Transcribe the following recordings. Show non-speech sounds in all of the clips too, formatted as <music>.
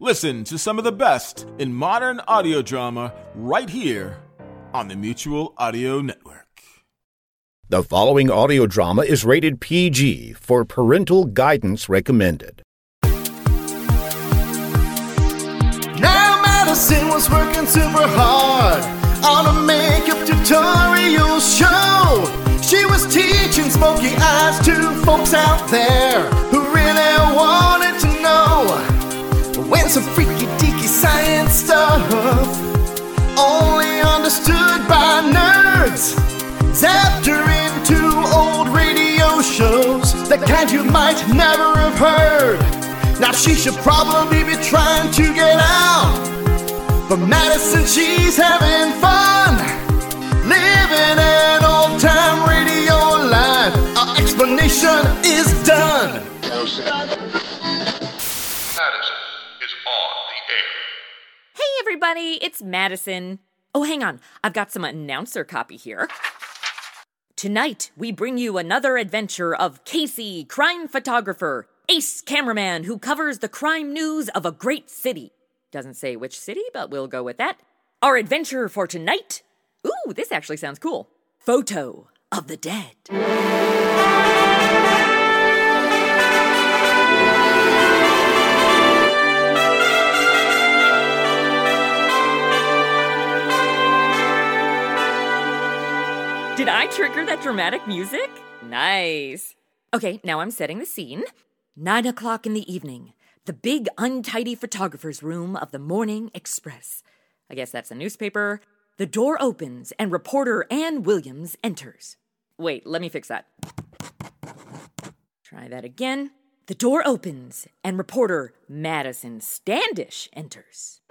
Listen to some of the best in modern audio drama right here on the Mutual Audio Network. The following audio drama is rated PG for parental guidance recommended. Now Madison was working super hard on a makeup tutorial show. She was teaching smoky eyes to folks out there who really wanted to know when some freaky deaky science stuff. Only understood by nerds. Zapped her into old radio shows the kind you might never have heard. Now she should probably be trying to get out. But madison she's having fun. Living an old time radio life. Our explanation is done everybody, it's Madison. Oh, hang on, I've got some announcer copy here. Tonight, we bring you another adventure of Casey, crime photographer, ace cameraman who covers the crime news of a great city. Doesn't say which city, but we'll go with that. Our adventure for tonight. Ooh, this actually sounds cool. Photo of the dead. Did I trigger that dramatic music? Nice. Okay, now I'm setting the scene. Nine o'clock in the evening, the big untidy photographer's room of the Morning Express. I guess that's a newspaper. The door opens and reporter Ann Williams enters. Wait, let me fix that. Try that again. The door opens and reporter Madison Standish enters.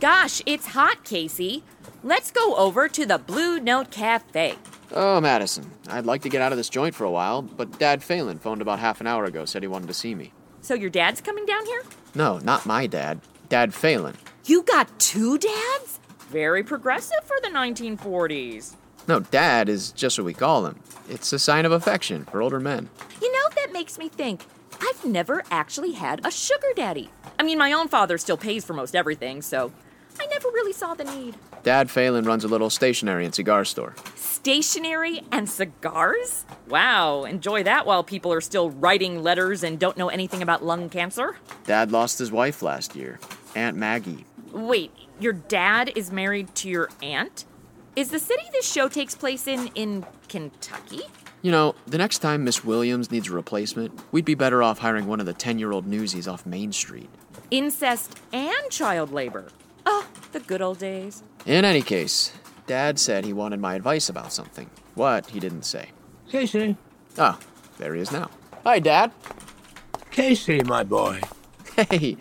Gosh, it's hot, Casey. Let's go over to the Blue Note Cafe. Oh, Madison, I'd like to get out of this joint for a while, but Dad Phelan phoned about half an hour ago, said he wanted to see me. So your dad's coming down here? No, not my dad. Dad Phelan. You got two dads? Very progressive for the 1940s. No, Dad is just what we call him. It's a sign of affection for older men. You know, that makes me think I've never actually had a sugar daddy. I mean, my own father still pays for most everything, so I never really saw the need. Dad Phelan runs a little stationery and cigar store. Stationery and cigars? Wow, enjoy that while people are still writing letters and don't know anything about lung cancer. Dad lost his wife last year, Aunt Maggie. Wait, your dad is married to your aunt? Is the city this show takes place in in Kentucky? You know, the next time Miss Williams needs a replacement, we'd be better off hiring one of the 10 year old newsies off Main Street. Incest and child labor. Oh, the good old days. In any case, Dad said he wanted my advice about something. What, he didn't say. Casey. Ah, there he is now. Hi, Dad. Casey, my boy. Hey,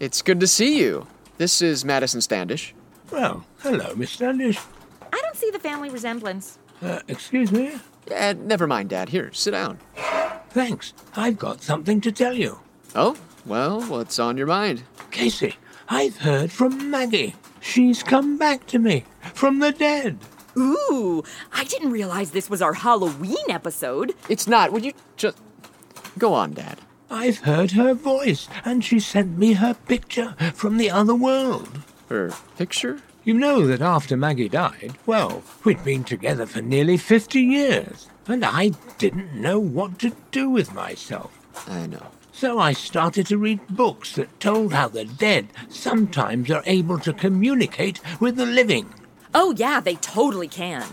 it's good to see you. This is Madison Standish. Well, hello, Miss Standish. I don't see the family resemblance. Uh, excuse me? Uh, never mind, Dad. Here, sit down. Thanks. I've got something to tell you. Oh, well, what's on your mind? Casey, I've heard from Maggie. She's come back to me from the dead. Ooh, I didn't realize this was our Halloween episode. It's not. Would you just. Go on, Dad. I've heard her voice, and she sent me her picture from the other world. Her picture? You know that after Maggie died, well, we'd been together for nearly 50 years, and I didn't know what to do with myself. I know. So I started to read books that told how the dead sometimes are able to communicate with the living. Oh, yeah, they totally can.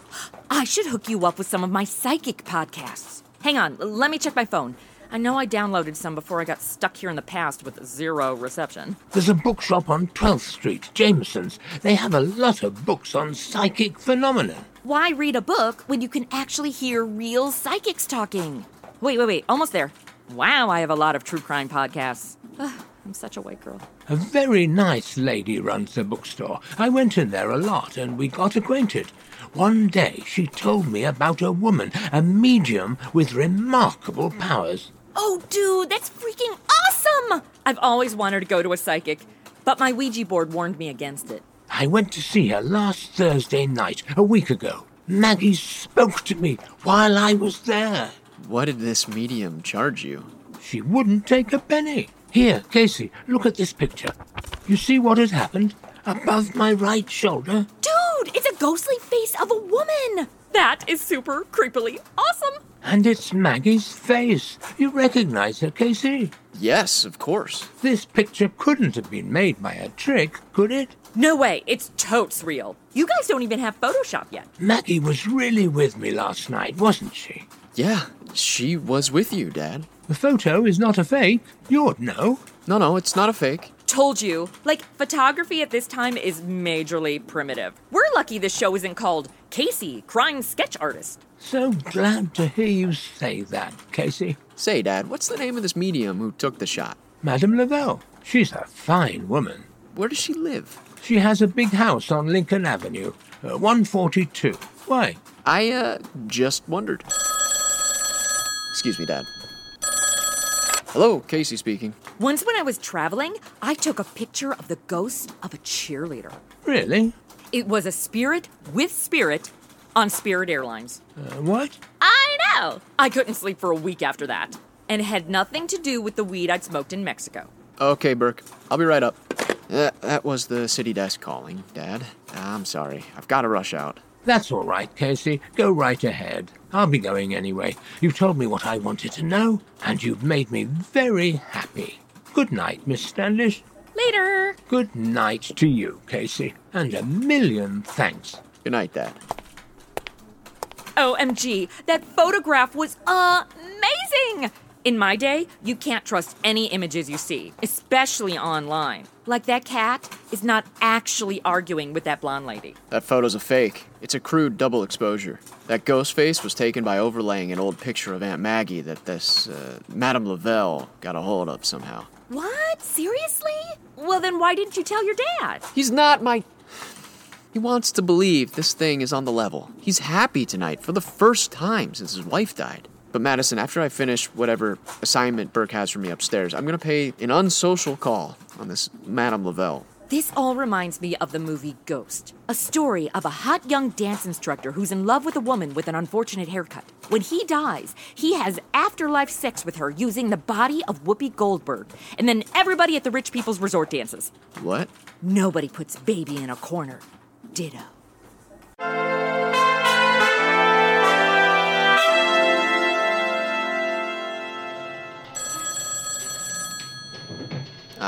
I should hook you up with some of my psychic podcasts. Hang on, let me check my phone. I know I downloaded some before I got stuck here in the past with zero reception. There's a bookshop on 12th Street, Jameson's. They have a lot of books on psychic phenomena. Why read a book when you can actually hear real psychics talking? Wait, wait, wait, almost there. Wow, I have a lot of true crime podcasts. Ugh, I'm such a white girl. A very nice lady runs the bookstore. I went in there a lot and we got acquainted. One day she told me about a woman, a medium with remarkable powers. Oh, dude, that's freaking awesome! I've always wanted to go to a psychic, but my Ouija board warned me against it. I went to see her last Thursday night, a week ago. Maggie spoke to me while I was there. What did this medium charge you? She wouldn't take a penny. Here, Casey, look at this picture. You see what has happened? Above my right shoulder? Dude, it's a ghostly face of a woman! That is super creepily awesome! And it's Maggie's face. You recognize her, Casey? Yes, of course. This picture couldn't have been made by a trick, could it? No way, it's totes real. You guys don't even have Photoshop yet. Maggie was really with me last night, wasn't she? Yeah, she was with you, Dad. The photo is not a fake. You'd know. No, no, it's not a fake. Told you. Like, photography at this time is majorly primitive. We're lucky this show isn't called Casey, Crime Sketch Artist. So glad to hear you say that, Casey. Say, Dad, what's the name of this medium who took the shot? Madame Lavelle. She's a fine woman. Where does she live? She has a big house on Lincoln Avenue, uh, 142. Why? I, uh, just wondered. Excuse me, Dad. Hello, Casey speaking. Once when I was traveling, I took a picture of the ghost of a cheerleader. Really? It was a spirit with spirit on Spirit Airlines. Uh, what? I know! I couldn't sleep for a week after that. And it had nothing to do with the weed I'd smoked in Mexico. Okay, Burke. I'll be right up. That, that was the city desk calling, Dad. I'm sorry. I've got to rush out. That's all right, Casey. Go right ahead. I'll be going anyway. You've told me what I wanted to know, and you've made me very happy. Good night, Miss Standish. Later! Good night to you, Casey, and a million thanks. Good night, Dad. OMG, that photograph was amazing! In my day, you can't trust any images you see, especially online. Like that cat is not actually arguing with that blonde lady. That photo's a fake. It's a crude double exposure. That ghost face was taken by overlaying an old picture of Aunt Maggie that this, uh, Madame Lavelle got a hold of somehow. What? Seriously? Well, then why didn't you tell your dad? He's not my. He wants to believe this thing is on the level. He's happy tonight for the first time since his wife died. But Madison, after I finish whatever assignment Burke has for me upstairs, I'm gonna pay an unsocial call on this Madame Lavelle. This all reminds me of the movie Ghost, a story of a hot young dance instructor who's in love with a woman with an unfortunate haircut. When he dies, he has afterlife sex with her using the body of Whoopi Goldberg, and then everybody at the rich people's resort dances. What? Nobody puts baby in a corner. Ditto.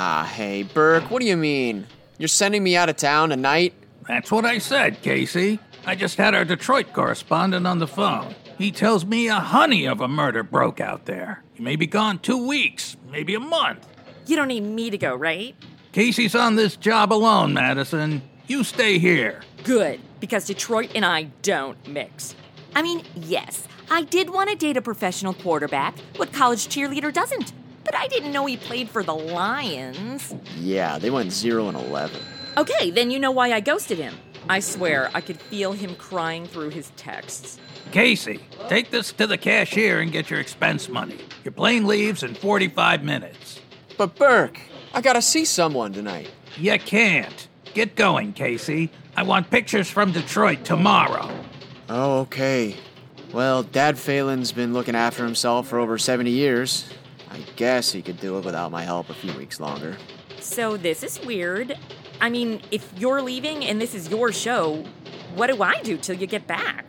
Ah, hey, Burke, what do you mean? You're sending me out of town tonight? That's what I said, Casey. I just had our Detroit correspondent on the phone. He tells me a honey of a murder broke out there. He may be gone two weeks, maybe a month. You don't need me to go, right? Casey's on this job alone, Madison. You stay here. Good, because Detroit and I don't mix. I mean, yes, I did want to date a professional quarterback. What college cheerleader doesn't? But I didn't know he played for the Lions. Yeah, they went 0 and 11. Okay, then you know why I ghosted him. I swear, I could feel him crying through his texts. Casey, take this to the cashier and get your expense money. Your plane leaves in 45 minutes. But Burke, I gotta see someone tonight. You can't. Get going, Casey. I want pictures from Detroit tomorrow. Oh, okay. Well, Dad Phelan's been looking after himself for over 70 years. I guess he could do it without my help a few weeks longer. So this is weird. I mean, if you're leaving and this is your show, what do I do till you get back?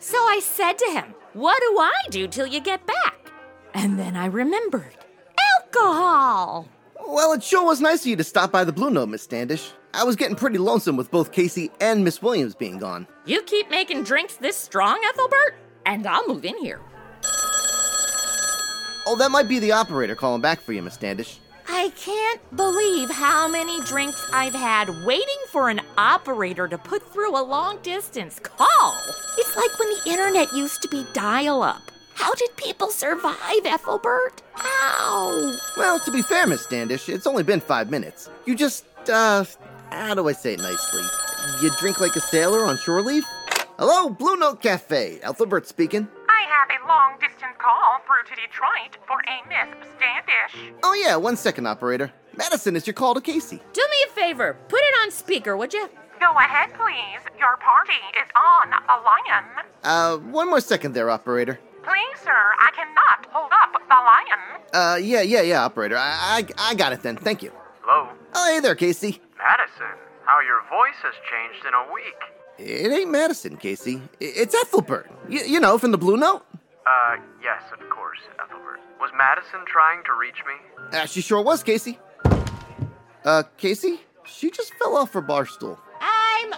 So I said to him, What do I do till you get back? And then I remembered alcohol. Well, it sure was nice of you to stop by the Blue Note, Miss Standish. I was getting pretty lonesome with both Casey and Miss Williams being gone. You keep making drinks this strong, Ethelbert, and I'll move in here. Oh, that might be the operator calling back for you, Miss Standish. I can't believe how many drinks I've had waiting for an operator to put through a long distance call. It's like when the internet used to be dial up. How did people survive, Ethelbert? Ow! Well, to be fair, Miss Standish, it's only been five minutes. You just, uh, how do I say it nicely? You drink like a sailor on shore leave? Hello, Blue Note Cafe. Ethelbert speaking. I have a long distance call through to Detroit for a Miss Standish. Oh, yeah, one second, operator. Madison, is your call to Casey. Do me a favor. Put it on speaker, would you? Go ahead, please. Your party is on the lion. Uh, one more second there, operator. Please, sir, I cannot hold up the lion. Uh, yeah, yeah, yeah, operator. I, I, I got it then. Thank you. Hello? Oh, hey there, Casey. Madison, how your voice has changed in a week. It ain't Madison, Casey. It's Ethelbert. Y- you know, from the Blue Note. Uh, yes, of course, Ethelbert. Was Madison trying to reach me? Uh, she sure was, Casey. Uh, Casey? She just fell off her bar stool. I'm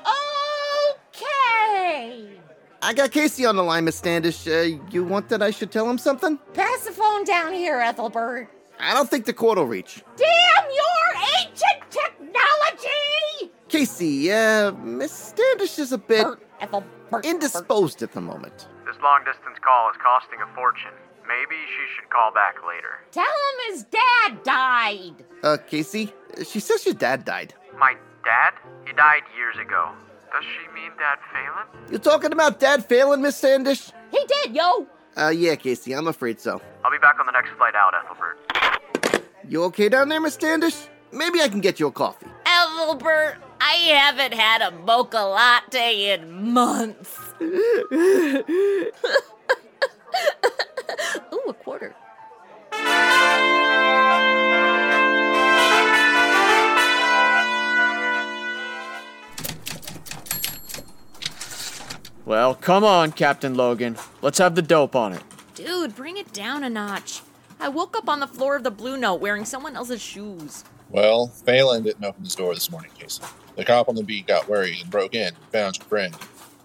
okay. I got Casey on the line, Miss Standish. Uh, you want that I should tell him something? Pass the phone down here, Ethelbert. I don't think the court will reach. Damn your ancient technology! Casey, uh, Miss Standish is a bit Bert, Ethelbert. indisposed at the moment. This long distance call is costing a fortune. Maybe she should call back later. Tell him his dad died. Uh, Casey, she says your dad died. My dad? He died years ago. Does she mean Dad Phelan? You talking about Dad Phelan, Miss Standish? He did, yo. Uh, yeah, Casey, I'm afraid so. I'll be back on the next flight out, Ethelbert. You okay down there, Miss Standish? Maybe I can get you a coffee. Ethelbert, I haven't had a mocha latte in months. <laughs> Ooh, a quarter. Well, come on, Captain Logan. Let's have the dope on it. Dude, bring it down a notch. I woke up on the floor of the Blue Note wearing someone else's shoes. Well, Phelan didn't open his door this morning, Casey. The cop on the beat got worried and broke in and found your friend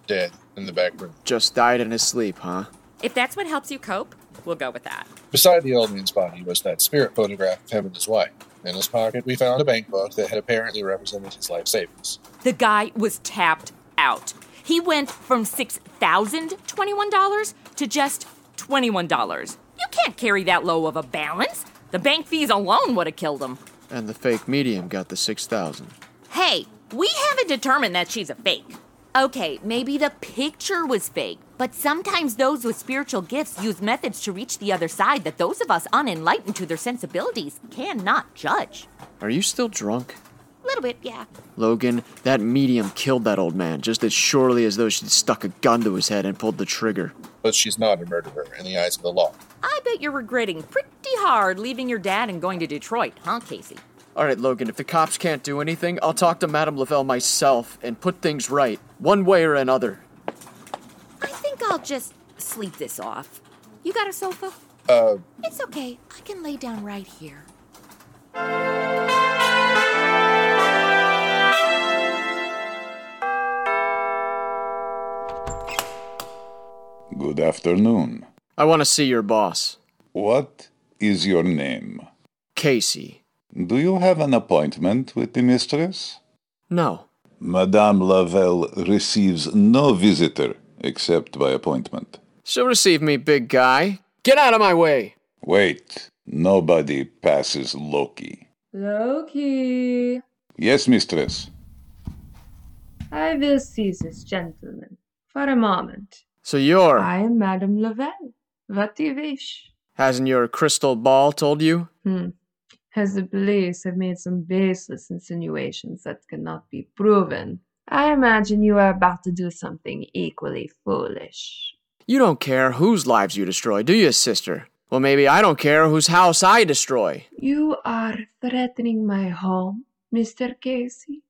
dead in the back room. Just died in his sleep, huh? If that's what helps you cope, we'll go with that. Beside the old man's body was that spirit photograph of him and his wife. In his pocket, we found a bank book that had apparently represented his life savings. The guy was tapped out. He went from $6,021 to just $21. You can't carry that low of a balance. The bank fees alone would have killed him. And the fake medium got the 6,000. Hey, we haven't determined that she's a fake. Okay, maybe the picture was fake, but sometimes those with spiritual gifts use methods to reach the other side that those of us unenlightened to their sensibilities cannot judge. Are you still drunk? A little bit, yeah. Logan, that medium killed that old man just as surely as though she'd stuck a gun to his head and pulled the trigger. But she's not a murderer in the eyes of the law. I bet you're regretting pretty hard leaving your dad and going to Detroit, huh, Casey? All right, Logan, if the cops can't do anything, I'll talk to Madame Lavelle myself and put things right, one way or another. I think I'll just sleep this off. You got a sofa? Uh, It's okay. I can lay down right here. Good afternoon. I want to see your boss. What is your name? Casey. Do you have an appointment with the mistress? No. Madame Lavelle receives no visitor except by appointment. She'll receive me, big guy. Get out of my way! Wait, nobody passes Loki. Loki. Yes, mistress. I will see this gentleman for a moment. So you're. I am Madame Lavelle. What do you wish? Hasn't your crystal ball told you? Hmm. As the police have made some baseless insinuations that cannot be proven, I imagine you are about to do something equally foolish. You don't care whose lives you destroy, do you, sister? Well, maybe I don't care whose house I destroy. You are threatening my home, Mr. Casey?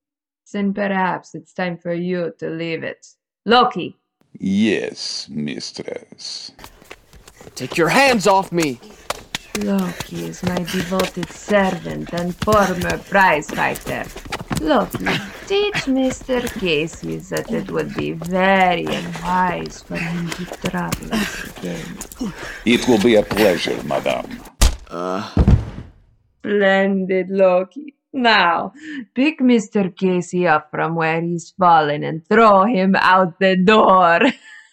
Then perhaps it's time for you to leave it. Loki! Yes, mistress. Take your hands off me! Loki is my devoted servant and former prize fighter. Look, teach Mr. Casey that it would be very unwise for him to travel us again. It will be a pleasure, madame. Uh, Splendid, Loki. Now, pick Mr. Casey up from where he's fallen and throw him out the door.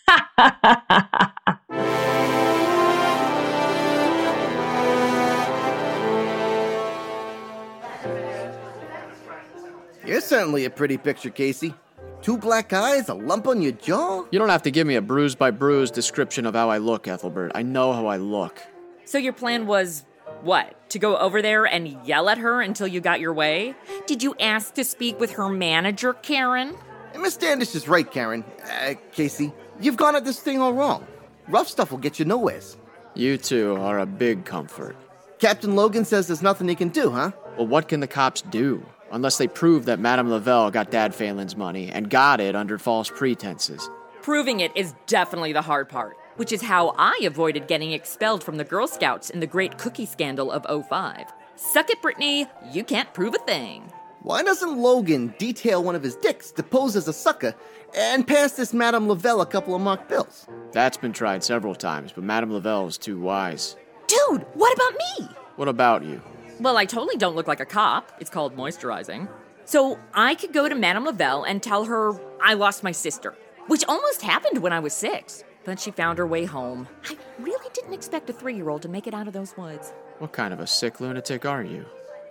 <laughs> You're certainly a pretty picture, Casey. Two black eyes, a lump on your jaw. you don't have to give me a bruise by bruise description of how I look, Ethelbert. I know how I look. So your plan was what? To go over there and yell at her until you got your way? Did you ask to speak with her manager, Karen? Miss Standish is right, Karen. Uh, Casey, you've gone at this thing all wrong. Rough stuff will get you nowheres. You two are a big comfort. Captain Logan says there's nothing he can do, huh? Well, what can the cops do? Unless they prove that Madame Lavelle got Dad Phelan's money and got it under false pretenses. Proving it is definitely the hard part, which is how I avoided getting expelled from the Girl Scouts in the Great Cookie Scandal of 05. Suck it, Brittany. You can't prove a thing. Why doesn't Logan detail one of his dicks to pose as a sucker and pass this Madame Lavelle a couple of mock bills? That's been tried several times, but Madame Lavelle is too wise. Dude, what about me? What about you? Well, I totally don't look like a cop. It's called moisturizing. So I could go to Madame Lavelle and tell her I lost my sister, which almost happened when I was six. But she found her way home. I really didn't expect a three year old to make it out of those woods. What kind of a sick lunatic are you?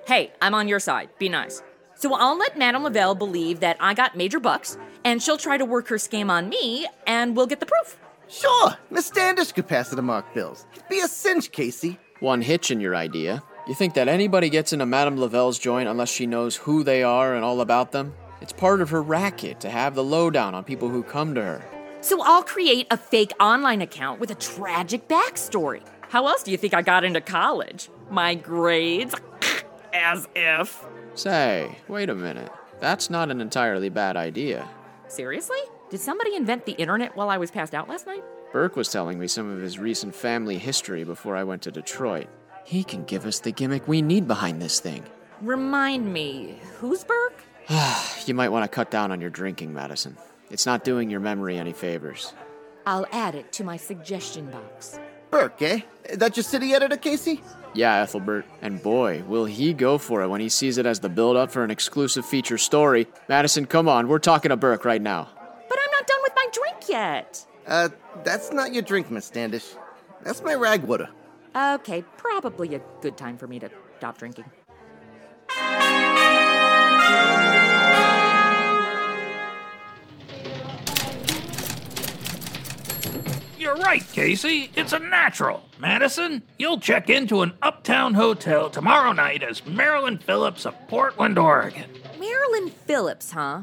Hey, I'm on your side. Be nice. So I'll let Madame Lavelle believe that I got major bucks, and she'll try to work her scam on me, and we'll get the proof. Sure, Miss Standish could pass the marked bills. It'd Be a cinch, Casey. One hitch in your idea. You think that anybody gets into Madame Lavelle's joint unless she knows who they are and all about them? It's part of her racket to have the lowdown on people who come to her. So I'll create a fake online account with a tragic backstory. How else do you think I got into college? My grades? <laughs> As if. Say, wait a minute. That's not an entirely bad idea. Seriously? Did somebody invent the internet while I was passed out last night? Burke was telling me some of his recent family history before I went to Detroit. He can give us the gimmick we need behind this thing. Remind me, who's Burke? <sighs> you might want to cut down on your drinking, Madison. It's not doing your memory any favors. I'll add it to my suggestion box. Burke, eh? That your city editor, Casey? Yeah, Ethelbert. And boy, will he go for it when he sees it as the build up for an exclusive feature story. Madison, come on, we're talking to Burke right now. But I'm not done with my drink yet. Uh, that's not your drink, Miss Standish. That's my rag water. Okay, probably a good time for me to stop drinking. You're right, Casey. It's a natural. Madison, you'll check into an uptown hotel tomorrow night as Marilyn Phillips of Portland, Oregon. Marilyn Phillips, huh?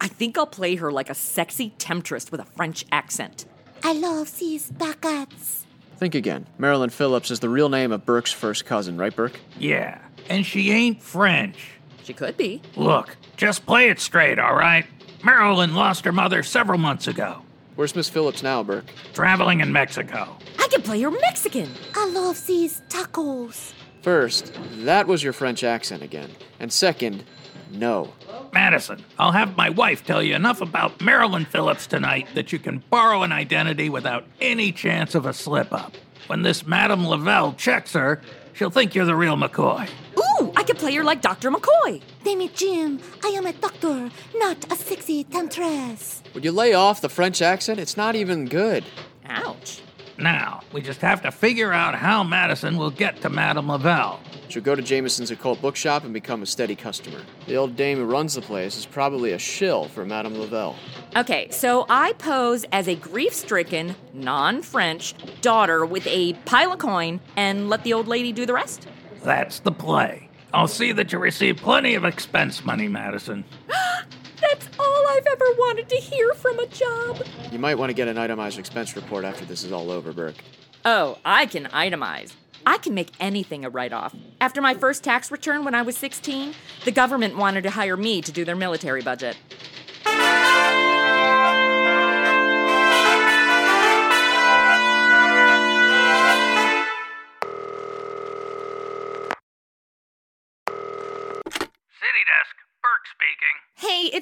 I think I'll play her like a sexy temptress with a French accent. I love these baguettes. Think again. Marilyn Phillips is the real name of Burke's first cousin, right, Burke? Yeah, and she ain't French. She could be. Look, just play it straight, all right? Marilyn lost her mother several months ago. Where's Miss Phillips now, Burke? Traveling in Mexico. I can play her Mexican. I love these tacos. First, that was your French accent again. And second, no. Madison, I'll have my wife tell you enough about Marilyn Phillips tonight that you can borrow an identity without any chance of a slip up. When this Madame Lavelle checks her, she'll think you're the real McCoy. Ooh, I could play her like Dr. McCoy. Damn it, Jim. I am a doctor, not a sexy temptress. Would you lay off the French accent? It's not even good. Ouch. Now, we just have to figure out how Madison will get to Madame Lavelle. She'll go to Jameson's occult bookshop and become a steady customer. The old dame who runs the place is probably a shill for Madame Lavelle. Okay, so I pose as a grief stricken, non French daughter with a pile of coin and let the old lady do the rest? That's the play. I'll see that you receive plenty of expense money, Madison. <gasps> That's all I've ever wanted to hear from a job. You might want to get an itemized expense report after this is all over, Burke. Oh, I can itemize. I can make anything a write off. After my first tax return when I was 16, the government wanted to hire me to do their military budget.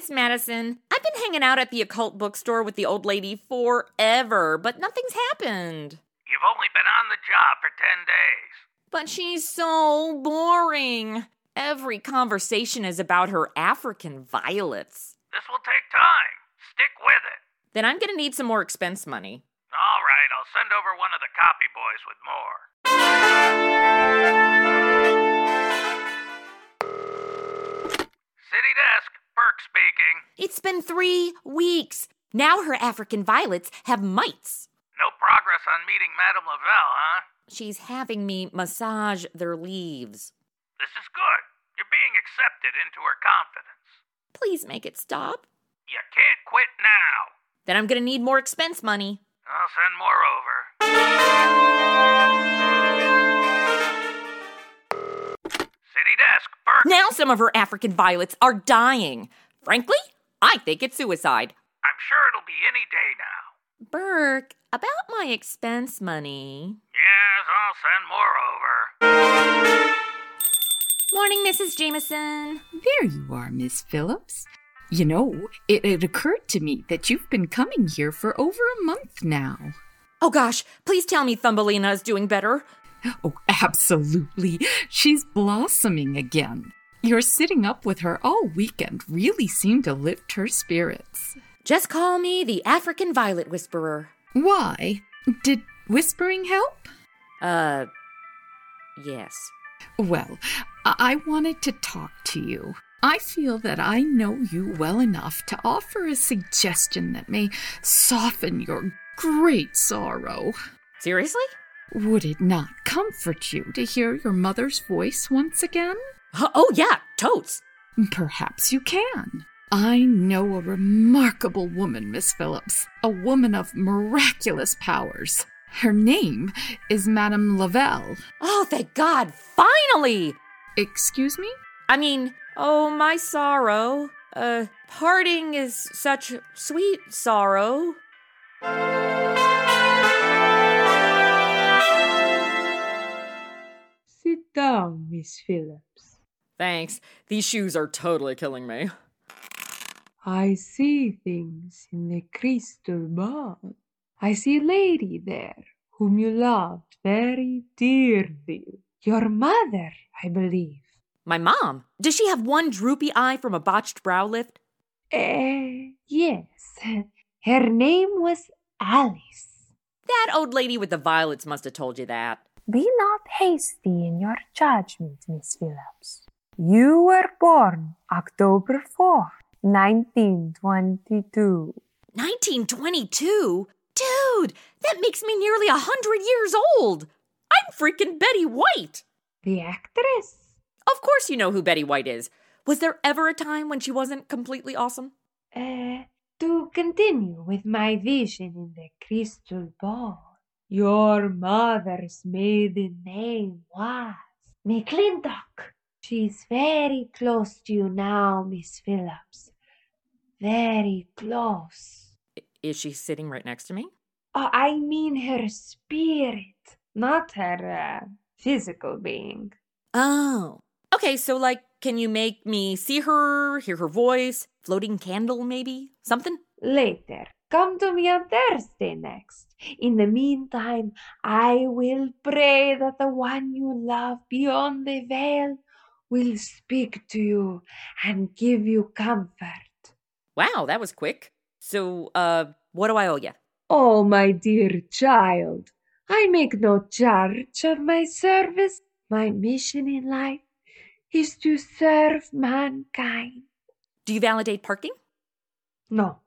Thanks, Madison. I've been hanging out at the occult bookstore with the old lady forever, but nothing's happened. You've only been on the job for 10 days. But she's so boring. Every conversation is about her African violets. This will take time. Stick with it. Then I'm gonna need some more expense money. All right, I'll send over one of the copy boys with more. City desk, Speaking. It's been three weeks. Now her African violets have mites. No progress on meeting Madame Lavelle, huh? She's having me massage their leaves. This is good. You're being accepted into her confidence. Please make it stop. You can't quit now. Then I'm gonna need more expense money. I'll send more over. City desk, Burke. Now some of her African violets are dying. Frankly, I think it's suicide. I'm sure it'll be any day now. Burke, about my expense money. Yes, I'll send more over. Morning, Mrs. Jameson. There you are, Miss Phillips. You know, it, it occurred to me that you've been coming here for over a month now. Oh gosh, please tell me Thumbelina is doing better. Oh, absolutely. She's blossoming again. Your sitting up with her all weekend really seemed to lift her spirits. Just call me the African Violet Whisperer. Why? Did whispering help? Uh, yes. Well, I I wanted to talk to you. I feel that I know you well enough to offer a suggestion that may soften your great sorrow. Seriously? Would it not comfort you to hear your mother's voice once again? Oh, yeah, totes. Perhaps you can. I know a remarkable woman, Miss Phillips, a woman of miraculous powers. Her name is Madame Lavelle. Oh, thank God, finally! Excuse me? I mean, oh, my sorrow. Uh, parting is such sweet sorrow. Sit down, Miss Phillips. Thanks. These shoes are totally killing me. I see things in the crystal ball. I see a lady there whom you loved very dearly. Your mother, I believe. My mom? Does she have one droopy eye from a botched brow lift? Eh, yes. Her name was Alice. That old lady with the violets must have told you that. Be not hasty in your judgment, Miss Phillips. You were born October 4, 1922. 1922? Dude, that makes me nearly a hundred years old. I'm freaking Betty White. The actress? Of course you know who Betty White is. Was there ever a time when she wasn't completely awesome? Uh, to continue with my vision in the crystal ball. Your mother's maiden name was McClintock. She's very close to you now, Miss Phillips. Very close. Is she sitting right next to me? Oh, I mean her spirit, not her uh, physical being. Oh. Okay, so like, can you make me see her, hear her voice, floating candle maybe? Something? Later. Come to me on Thursday next. In the meantime, I will pray that the one you love beyond the veil will speak to you and give you comfort. Wow, that was quick. So, uh, what do I owe you? Oh, my dear child, I make no charge of my service. My mission in life is to serve mankind. Do you validate parking? No.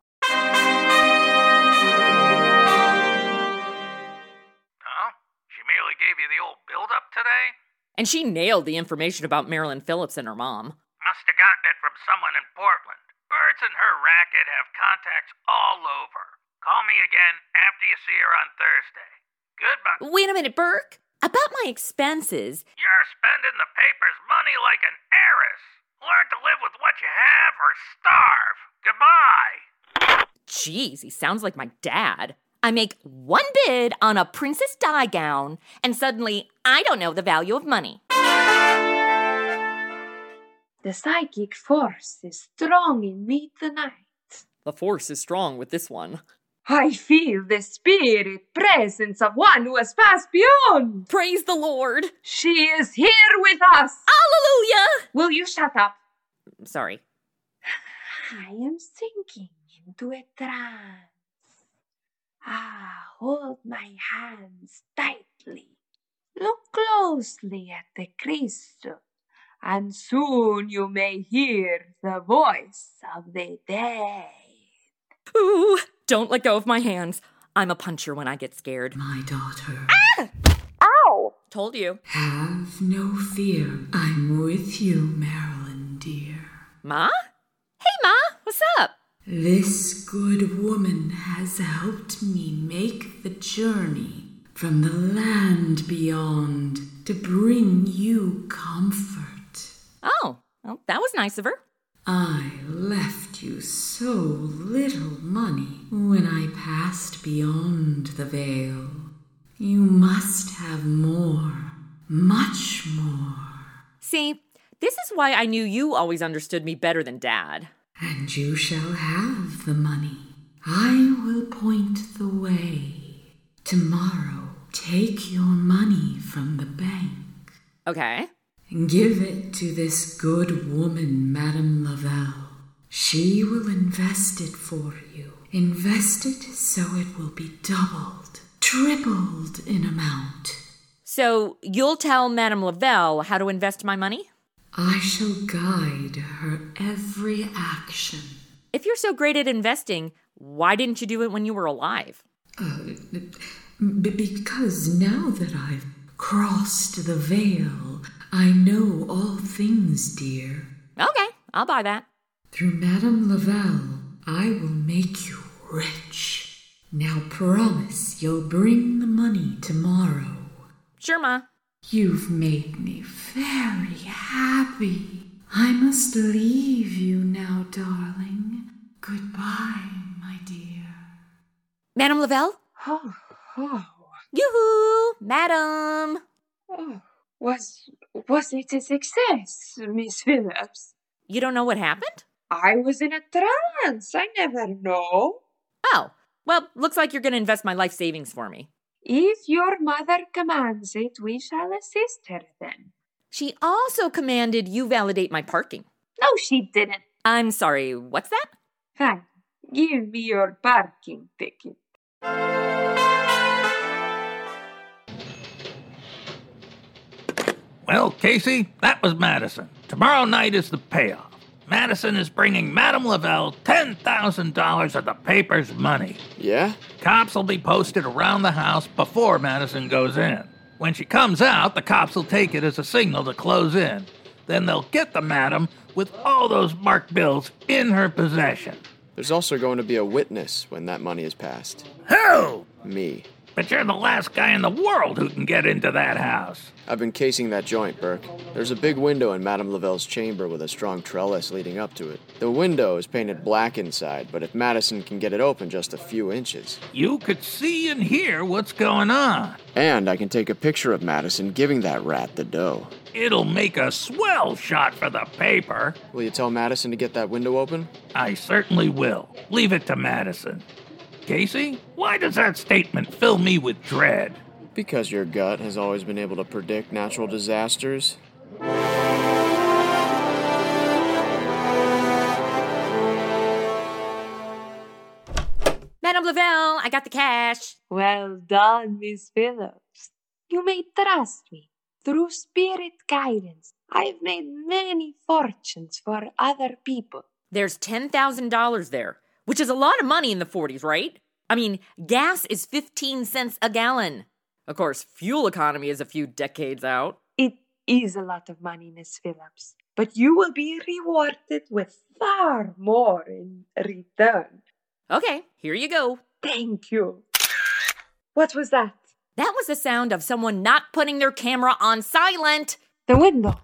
Huh? She merely gave you the old build-up today? And she nailed the information about Marilyn Phillips and her mom. Must have gotten it from someone in Portland. Birds and her racket have contacts all over. Call me again after you see her on Thursday. Goodbye. Wait a minute, Burke. About my expenses. You're spending the paper's money like an heiress. Learn to live with what you have or starve. Goodbye. Jeez, he sounds like my dad. I make one bid on a princess Di gown, and suddenly I don't know the value of money. The psychic force is strong in me tonight. The force is strong with this one. I feel the spirit presence of one who has passed beyond. Praise the Lord. She is here with us. Hallelujah. Will you shut up? Sorry. I am sinking into a trance. Ah, hold my hands tightly. Look closely at the crystal, and soon you may hear the voice of the dead. Ooh, don't let go of my hands. I'm a puncher when I get scared. My daughter. Ah! Ow! Told you. Have no fear. I'm with you, Marilyn, dear. Ma? Hey, Ma, what's up? This good woman has helped me make the journey from the land beyond to bring you comfort. Oh, well, that was nice of her. I left you so little money when I passed beyond the veil. You must have more, much more. See, this is why I knew you always understood me better than Dad. And you shall have the money. I will point the way. Tomorrow, take your money from the bank. Okay. And give it to this good woman, Madame Lavelle. She will invest it for you. Invest it so it will be doubled, tripled in amount. So you'll tell Madame Lavelle how to invest my money? I shall guide her every action. If you're so great at investing, why didn't you do it when you were alive? Uh, b- because now that I've crossed the veil, I know all things, dear. Okay, I'll buy that. Through Madame Lavelle, I will make you rich. Now promise you'll bring the money tomorrow. Sure, Ma. You've made me very happy. I must leave you now, darling. Goodbye, my dear. Madame Lavelle? Oh, oh. Yoo-hoo! Madam! Oh, was, was it a success, Miss Phillips? You don't know what happened? I was in a trance. I never know. Oh, well, looks like you're going to invest my life savings for me. If your mother commands it, we shall assist her then. She also commanded you validate my parking. No, she didn't. I'm sorry, what's that? Fine. Give me your parking ticket. Well, Casey, that was Madison. Tomorrow night is the payoff. Madison is bringing Madame Lavelle $10,000 of the paper's money. Yeah? Cops will be posted around the house before Madison goes in. When she comes out, the cops will take it as a signal to close in. Then they'll get the madam with all those marked bills in her possession. There's also going to be a witness when that money is passed. Who? Me. But you're the last guy in the world who can get into that house. I've been casing that joint, Burke. There's a big window in Madame Lavelle's chamber with a strong trellis leading up to it. The window is painted black inside, but if Madison can get it open just a few inches. You could see and hear what's going on. And I can take a picture of Madison giving that rat the dough. It'll make a swell shot for the paper. Will you tell Madison to get that window open? I certainly will. Leave it to Madison. Casey, why does that statement fill me with dread? Because your gut has always been able to predict natural disasters. Madame Lavelle, I got the cash. Well done, Miss Phillips. You may trust me. Through spirit guidance, I've made many fortunes for other people. There's $10,000 there, which is a lot of money in the 40s, right? I mean, gas is 15 cents a gallon. Of course, fuel economy is a few decades out. It is a lot of money, Miss Phillips, but you will be rewarded with far more in return. Okay, here you go. Thank you. What was that? That was the sound of someone not putting their camera on silent. The window.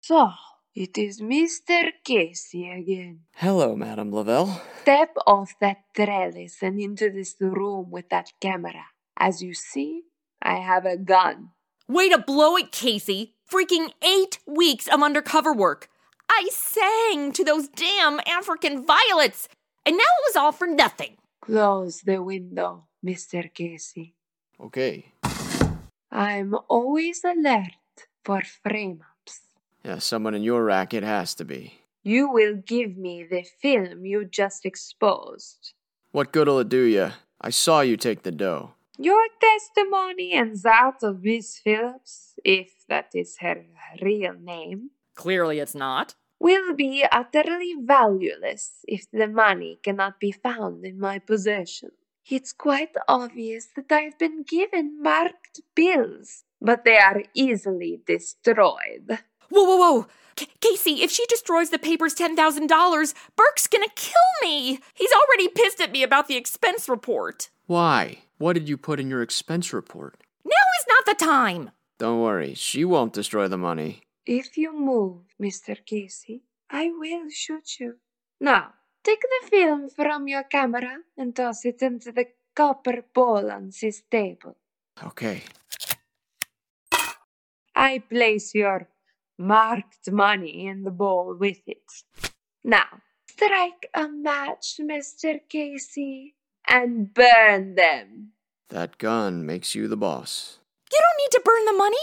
So, it is Mr. Casey again. Hello, Madame Lavelle. Step off that trellis and into this room with that camera. As you see, I have a gun. Way to blow it, Casey. Freaking eight weeks of undercover work. I sang to those damn African violets, and now it was all for nothing. Close the window, Mr. Casey. Okay. I'm always alert for frame ups. Yeah, someone in your racket has to be. You will give me the film you just exposed. What good'll it do ya? I saw you take the dough. Your testimony and that of Miss Phillips, if that is her real name, Clearly it's not. will be utterly valueless if the money cannot be found in my possession. It's quite obvious that I've been given marked bills, but they are easily destroyed. Whoa, whoa, whoa. C- Casey, if she destroys the paper's $10,000, Burke's gonna kill me. He's already pissed at me about the expense report. Why? What did you put in your expense report? Now is not the time. Don't worry, she won't destroy the money. If you move, Mr. Casey, I will shoot you. Now, take the film from your camera and toss it into the copper bowl on this table. Okay. I place your marked money in the bowl with it. Now, strike a match, Mr. Casey, and burn them. That gun makes you the boss. You don't need to burn the money.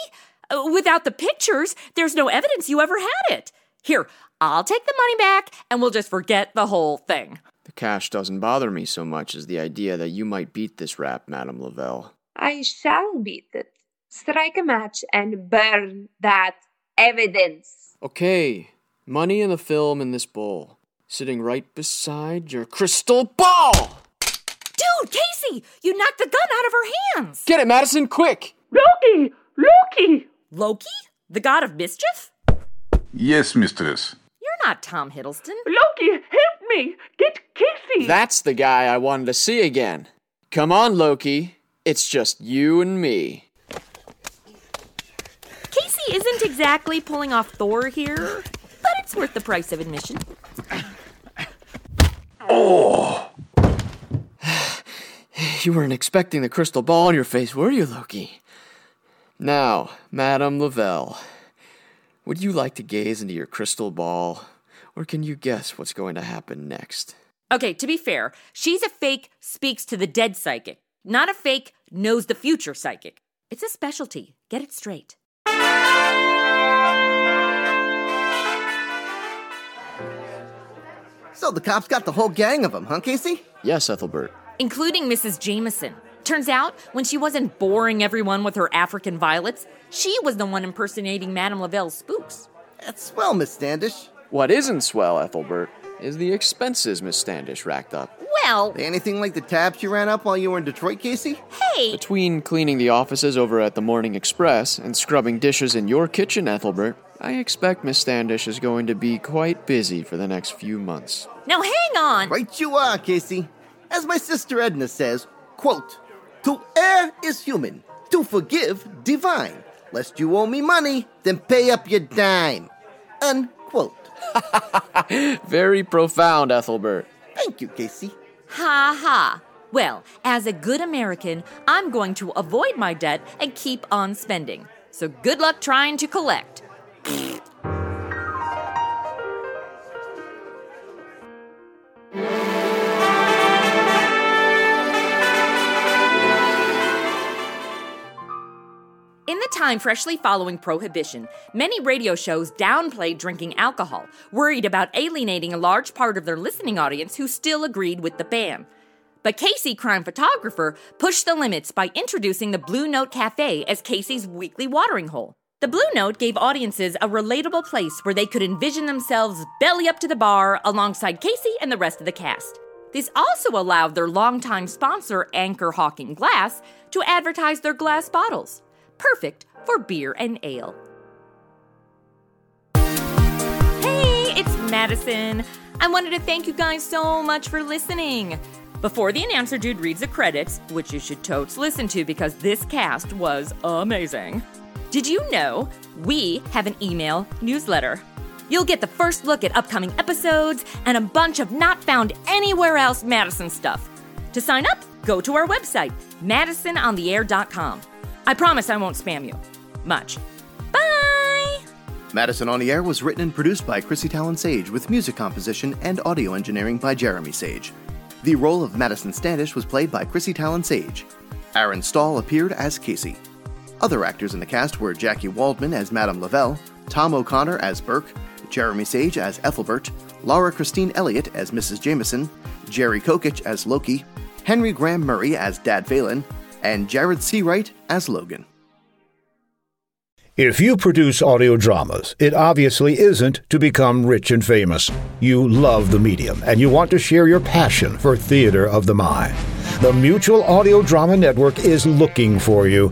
Uh, without the pictures, there's no evidence you ever had it. Here, I'll take the money back and we'll just forget the whole thing. The cash doesn't bother me so much as the idea that you might beat this rap, Madame Lavelle. I shall beat it. Strike a match and burn that evidence. Okay, money in the film in this bowl, sitting right beside your crystal ball! Dude, Casey, you knocked the gun out of her hands. Get it, Madison, quick! Loki! Loki! Loki? The god of mischief? Yes, mistress. You're not Tom Hiddleston. Loki, help me! Get Casey! That's the guy I wanted to see again. Come on, Loki. It's just you and me. Isn't exactly pulling off Thor here, but it's worth the price of admission. Oh! <sighs> you weren't expecting the crystal ball on your face, were you, Loki? Now, Madame Lavelle, would you like to gaze into your crystal ball, or can you guess what's going to happen next? Okay, to be fair, she's a fake speaks to the dead psychic, not a fake knows the future psychic. It's a specialty. Get it straight. So the cops got the whole gang of them, huh, Casey? Yes, Ethelbert. including Mrs. Jameson. Turns out, when she wasn't boring everyone with her African violets, she was the one impersonating Madame Lavelle's spooks. That's swell, Miss Standish. What isn't swell, Ethelbert, is the expenses Miss Standish racked up. Well, anything like the tabs you ran up while you were in Detroit, Casey? hey, Between cleaning the offices over at the Morning Express and scrubbing dishes in your kitchen, Ethelbert, I expect Miss Standish is going to be quite busy for the next few months. now hang on. Right you are, Casey. As my sister Edna says, quote, To err is human, to forgive divine. Lest you owe me money, then pay up your dime. Unquote. <laughs> Very profound, Ethelbert. Thank you, Casey. Ha ha. Well, as a good American, I'm going to avoid my debt and keep on spending. So good luck trying to collect. The time freshly following Prohibition, many radio shows downplayed drinking alcohol, worried about alienating a large part of their listening audience who still agreed with the ban. But Casey, crime photographer, pushed the limits by introducing the Blue Note Cafe as Casey's weekly watering hole. The Blue Note gave audiences a relatable place where they could envision themselves belly up to the bar alongside Casey and the rest of the cast. This also allowed their longtime sponsor, Anchor Hocking Glass, to advertise their glass bottles. Perfect for beer and ale. Hey, it's Madison. I wanted to thank you guys so much for listening. Before the announcer dude reads the credits, which you should totes listen to because this cast was amazing. Did you know we have an email newsletter? You'll get the first look at upcoming episodes and a bunch of not found anywhere else Madison stuff. To sign up, go to our website, madisonontheair.com. I promise I won't spam you. much. Bye! Madison on the Air was written and produced by Chrissy Talon Sage with music composition and audio engineering by Jeremy Sage. The role of Madison Standish was played by Chrissy Talon Sage. Aaron Stahl appeared as Casey. Other actors in the cast were Jackie Waldman as Madame Lavelle, Tom O'Connor as Burke, Jeremy Sage as Ethelbert, Laura Christine Elliott as Mrs. Jameson, Jerry Kokich as Loki, Henry Graham Murray as Dad Phelan, and Jared Seawright as Logan. If you produce audio dramas, it obviously isn't to become rich and famous. You love the medium and you want to share your passion for theater of the mind. The Mutual Audio Drama Network is looking for you.